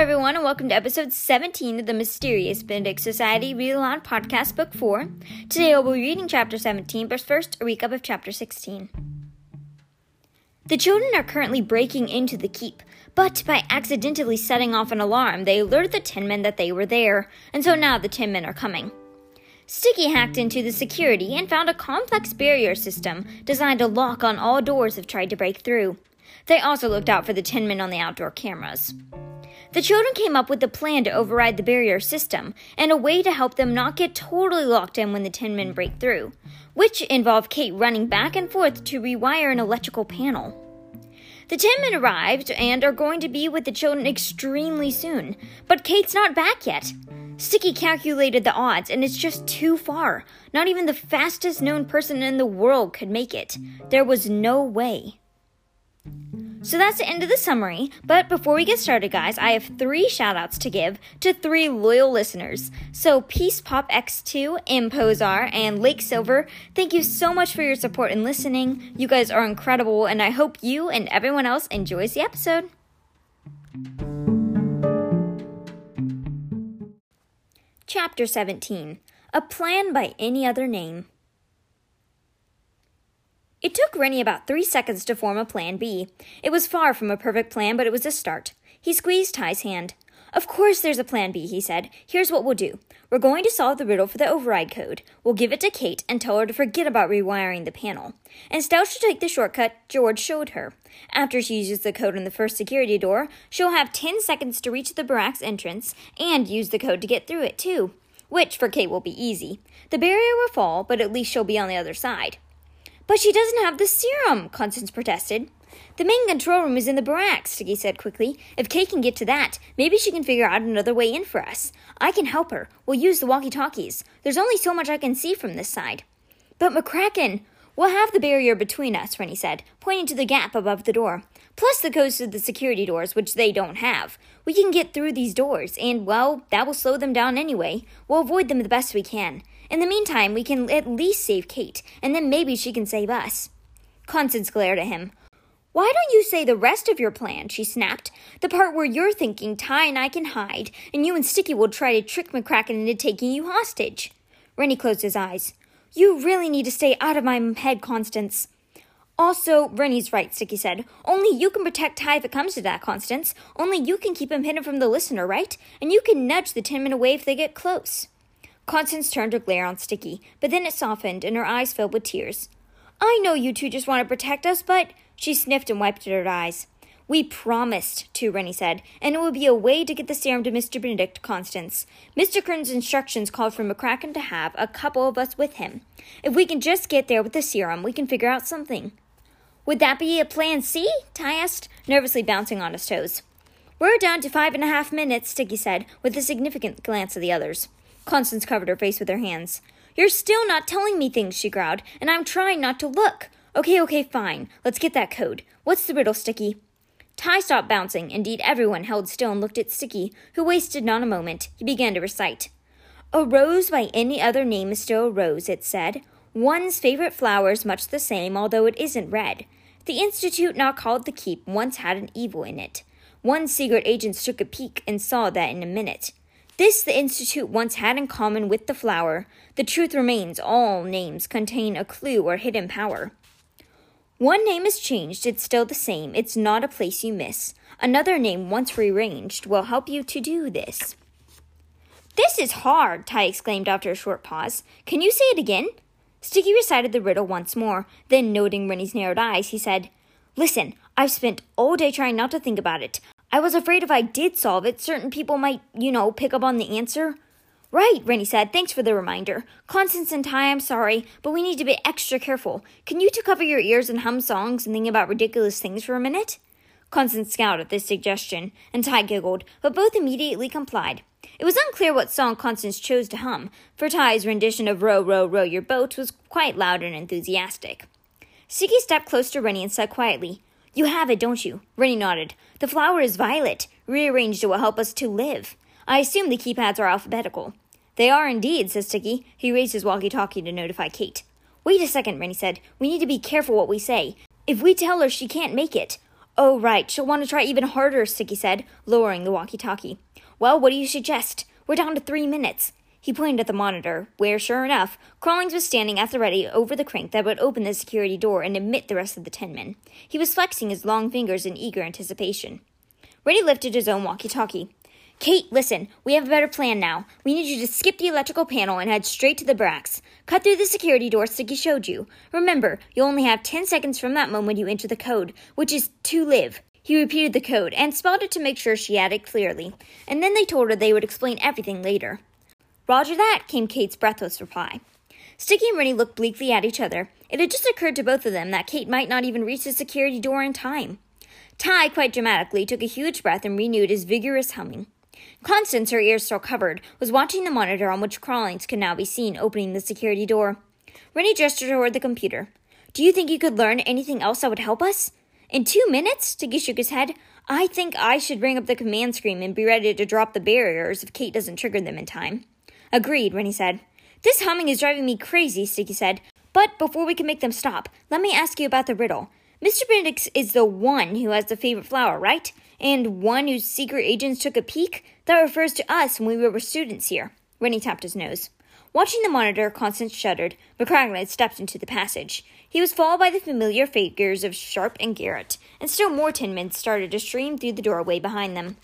everyone, and welcome to episode 17 of the Mysterious Benedict Society Read Aloud Podcast, Book 4. Today we'll be reading chapter 17, but first, a recap of chapter 16. The children are currently breaking into the keep, but by accidentally setting off an alarm, they alerted the Tin Men that they were there, and so now the Tin Men are coming. Sticky hacked into the security and found a complex barrier system designed to lock on all doors if tried to break through. They also looked out for the Tin Men on the outdoor cameras. The children came up with a plan to override the barrier system and a way to help them not get totally locked in when the Tin Men break through, which involved Kate running back and forth to rewire an electrical panel. The Tin Men arrived and are going to be with the children extremely soon, but Kate's not back yet. Sticky calculated the odds, and it's just too far. Not even the fastest known person in the world could make it. There was no way. So that's the end of the summary. But before we get started, guys, I have three shoutouts to give to three loyal listeners. So Peace Pop X2, Impozar, and Lake Silver, thank you so much for your support and listening. You guys are incredible, and I hope you and everyone else enjoys the episode. Chapter 17 A Plan by Any Other Name. It took Reynie about three seconds to form a plan B. It was far from a perfect plan, but it was a start. He squeezed Ty's hand. Of course there's a plan B, he said. Here's what we'll do. We're going to solve the riddle for the override code. We'll give it to Kate and tell her to forget about rewiring the panel. Instead, she'll take the shortcut George showed her. After she uses the code on the first security door, she'll have 10 seconds to reach the barracks entrance and use the code to get through it, too. Which for Kate will be easy. The barrier will fall, but at least she'll be on the other side. But she doesn't have the serum, Constance protested. The main control room is in the barracks, Sticky said quickly. If Kate can get to that, maybe she can figure out another way in for us. I can help her. We'll use the walkie talkies. There's only so much I can see from this side. But McCracken, we'll have the barrier between us, Reynie said, pointing to the gap above the door. Plus the codes to the security doors, which they don't have. We can get through these doors, and, well, that will slow them down anyway. We'll avoid them the best we can. In the meantime, we can at least save Kate, and then maybe she can save us. Constance glared at him. Why don't you say the rest of your plan? she snapped. The part where you're thinking Ty and I can hide, and you and Sticky will try to trick McCracken into taking you hostage. Reynie closed his eyes. You really need to stay out of my head, Constance. Also, Reynie's right, Sticky said. Only you can protect Ty if it comes to that, Constance. Only you can keep him hidden from the listener, right? And you can nudge the Tin Men away if they get close. Constance turned her glare on Sticky, but then it softened and her eyes filled with tears. I know you two just want to protect us, but. She sniffed and wiped at her eyes. We promised to, Reynie said, and it would be a way to get the serum to Mr. Benedict Constance. Mr. Kern's instructions called for McCracken to have a couple of us with him. If we can just get there with the serum, we can figure out something. Would that be a plan C? Ty asked, nervously bouncing on his toes. We're down to five and a half minutes, Sticky said, with a significant glance at the others. Constance covered her face with her hands. You're still not telling me things, she growled, and I'm trying not to look. Okay, okay, fine. Let's get that code. What's the riddle, Sticky? Ty stopped bouncing. Indeed, everyone held still and looked at Sticky, who wasted not a moment. He began to recite. A rose by any other name is still a rose, it said. One's favorite flower is much the same, although it isn't red. The institute now called the keep once had an evil in it. One secret agent took a peek and saw that in a minute. This the Institute once had in common with the flower. The truth remains all names contain a clue or hidden power. One name is changed, it's still the same, it's not a place you miss. Another name, once rearranged, will help you to do this. This is hard, Ty exclaimed after a short pause. Can you say it again? Sticky recited the riddle once more, then, noting Reynie's narrowed eyes, he said, Listen, I've spent all day trying not to think about it. I was afraid if I did solve it, certain people might, you know, pick up on the answer. Right, Reynie said. Thanks for the reminder. Constance and Ty, I'm sorry, but we need to be extra careful. Can you two cover your ears and hum songs and think about ridiculous things for a minute? Constance scowled at this suggestion, and Ty giggled, but both immediately complied. It was unclear what song Constance chose to hum, for Ty's rendition of Row, Row, Row Your Boat was quite loud and enthusiastic. Sticky stepped close to Reynie and said quietly, You have it, don't you? Reynie nodded. The flower is violet. Rearranged it will help us to live. I assume the keypads are alphabetical. They are indeed, said Sticky. He raised his walkie talkie to notify Kate. Wait a second, Reynie said. We need to be careful what we say. If we tell her she can't make it. Oh, right, she'll want to try even harder, Sticky said, lowering the walkie talkie. Well, what do you suggest? We're down to three minutes. He pointed at the monitor, where, sure enough, Crawlings was standing at the ready over the crank that would open the security door and admit the rest of the Tin Men. He was flexing his long fingers in eager anticipation. Reynie lifted his own walkie talkie. Kate, listen, we have a better plan now. We need you to skip the electrical panel and head straight to the barracks. Cut through the security door Sticky showed you. Remember, you only have ten seconds from that moment you enter the code, which is to live. He repeated the code and spelled it to make sure she had it clearly, and then they told her they would explain everything later. Roger that, came Kate's breathless reply. Sticky and Reynie looked bleakly at each other. It had just occurred to both of them that Kate might not even reach the security door in time. Ty, quite dramatically, took a huge breath and renewed his vigorous humming. Constance, her ears still covered, was watching the monitor on which Crawlings could now be seen opening the security door. Reynie gestured toward the computer. Do you think you could learn anything else that would help us? In two minutes? Sticky shook his head. I think I should ring up the command screen and be ready to drop the barriers if Kate doesn't trigger them in time. Agreed, Reynie said. This humming is driving me crazy, Sticky said. But before we can make them stop, let me ask you about the riddle. Mr. Benedict is the one who has the favorite flower, right? And one whose secret agents took a peek? That refers to us when we were students here. Reynie tapped his nose. Watching the monitor, Constance shuddered. McCracken had stepped into the passage. He was followed by the familiar figures of Sharp and Garrett, and still more tin men started to stream through the doorway behind them.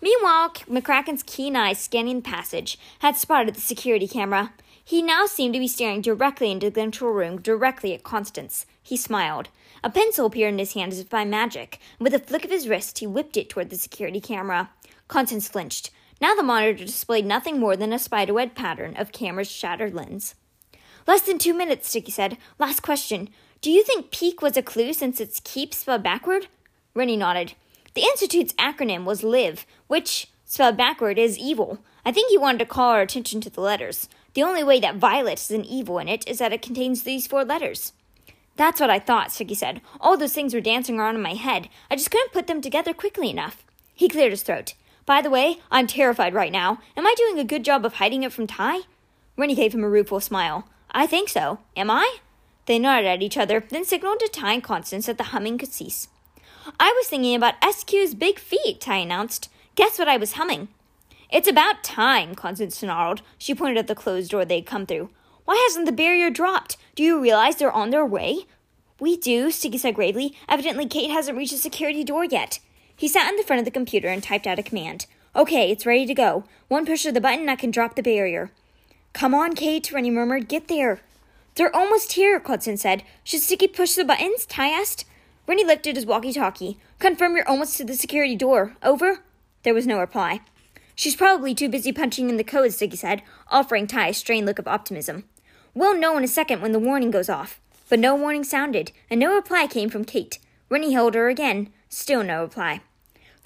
Meanwhile, McCracken's keen eyes scanning the passage had spotted the security camera. He now seemed to be staring directly into the control room, directly at Constance. He smiled. A pencil appeared in his hand as if by magic, and with a flick of his wrist, he whipped it toward the security camera. Constance flinched. Now the monitor displayed nothing more than a spiderweb pattern of camera's shattered lens. Less than two minutes, Sticky said. Last question. Do you think peek was a clue since it's keep spelled backward? Reynie nodded. The Institute's acronym was LIVE, which, spelled backward, is evil. I think he wanted to call our attention to the letters. The only way that violet is an evil in it is that it contains these four letters. That's what I thought, Sticky said. All those things were dancing around in my head. I just couldn't put them together quickly enough. He cleared his throat. By the way, I'm terrified right now. Am I doing a good job of hiding it from Ty? Reynie gave him a rueful smile. I think so. Am I? They nodded at each other, then signaled to Ty and Constance that the humming could cease. I was thinking about SQ's big feet, Ty announced. Guess what I was humming? It's about time, Constance snarled. She pointed at the closed door they'd come through. Why hasn't the barrier dropped? Do you realize they're on their way? We do, Sticky said gravely. Evidently, Kate hasn't reached the security door yet. He sat in the front of the computer and typed out a command. Okay, it's ready to go. One push of the button, I can drop the barrier. Come on, Kate, Reynie murmured. Get there. They're almost here, Constance said. Should Sticky push the buttons? Ty asked. Reynie lifted his walkie talkie. Confirm you're almost to the security door. Over? There was no reply. She's probably too busy punching in the code, Sticky said, offering Ty a strained look of optimism. We'll know in a second when the warning goes off. But no warning sounded, and no reply came from Kate. Reynie held her again. Still no reply.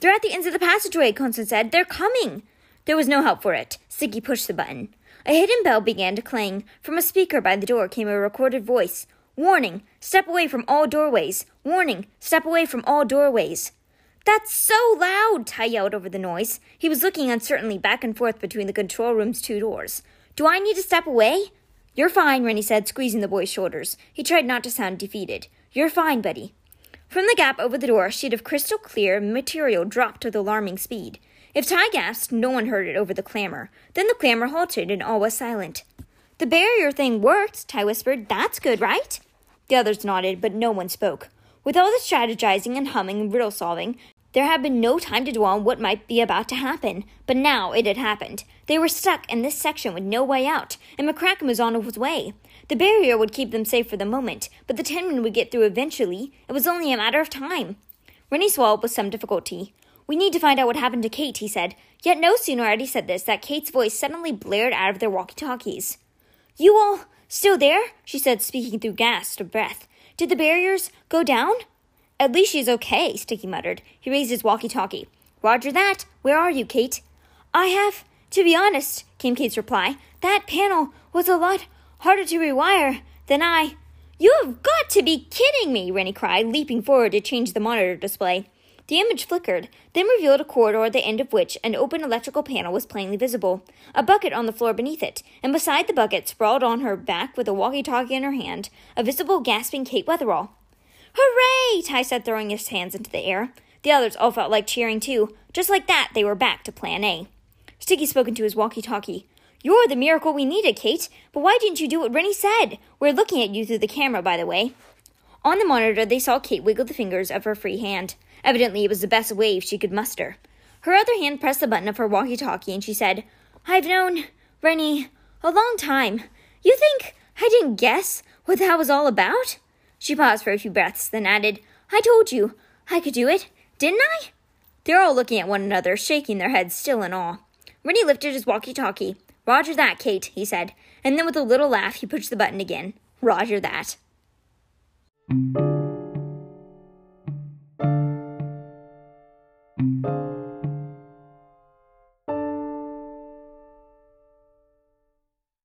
They're at the ends of the passageway, Constance said. They're coming. There was no help for it. Sticky pushed the button. A hidden bell began to clang. From a speaker by the door came a recorded voice. Warning! Step away from all doorways! Warning! Step away from all doorways! That's so loud! Ty yelled over the noise. He was looking uncertainly back and forth between the control room's two doors. Do I need to step away? You're fine, Reynie said, squeezing the boy's shoulders. He tried not to sound defeated. You're fine, buddy. From the gap over the door, a sheet of crystal clear material dropped with alarming speed. If Ty gasped, no one heard it over the clamor. Then the clamor halted and all was silent. The barrier thing worked, Ty whispered. That's good, right? The others nodded, but no one spoke. With all the strategizing and humming and riddle solving, there had been no time to dwell on what might be about to happen. But now it had happened. They were stuck in this section with no way out, and McCracken was on his way. The barrier would keep them safe for the moment, but the Tin Men would get through eventually. It was only a matter of time. Reynie swallowed with some difficulty. We need to find out what happened to Kate, he said. Yet no sooner had he said this than Kate's voice suddenly blared out of their walkie talkies. You all still there? she said, speaking through gasps of breath. Did the barriers go down? At least she's okay, Sticky muttered. He raised his walkie talkie. Roger that. Where are you, Kate? I have, to be honest, came Kate's reply. That panel was a lot harder to rewire than I. You have got to be kidding me, Reynie cried, leaping forward to change the monitor display. The image flickered, then revealed a corridor at the end of which an open electrical panel was plainly visible, a bucket on the floor beneath it, and beside the bucket, sprawled on her back with a walkie talkie in her hand, a visible gasping Kate Wetherall. Hooray! Ty said, throwing his hands into the air. The others all felt like cheering too. Just like that, they were back to Plan A. Sticky spoke into his walkie talkie. You're the miracle we needed, Kate. But why didn't you do what Reynie said? We're looking at you through the camera, by the way. On the monitor, they saw Kate wiggle the fingers of her free hand. Evidently, it was the best wave she could muster. Her other hand pressed the button of her walkie talkie, and she said, I've known Reynie a long time. You think I didn't guess what that was all about? She paused for a few breaths, then added, I told you I could do it, didn't I? They're all looking at one another, shaking their heads, still in awe. Reynie lifted his walkie talkie. Roger that, Kate, he said, and then with a little laugh, he pushed the button again. Roger that.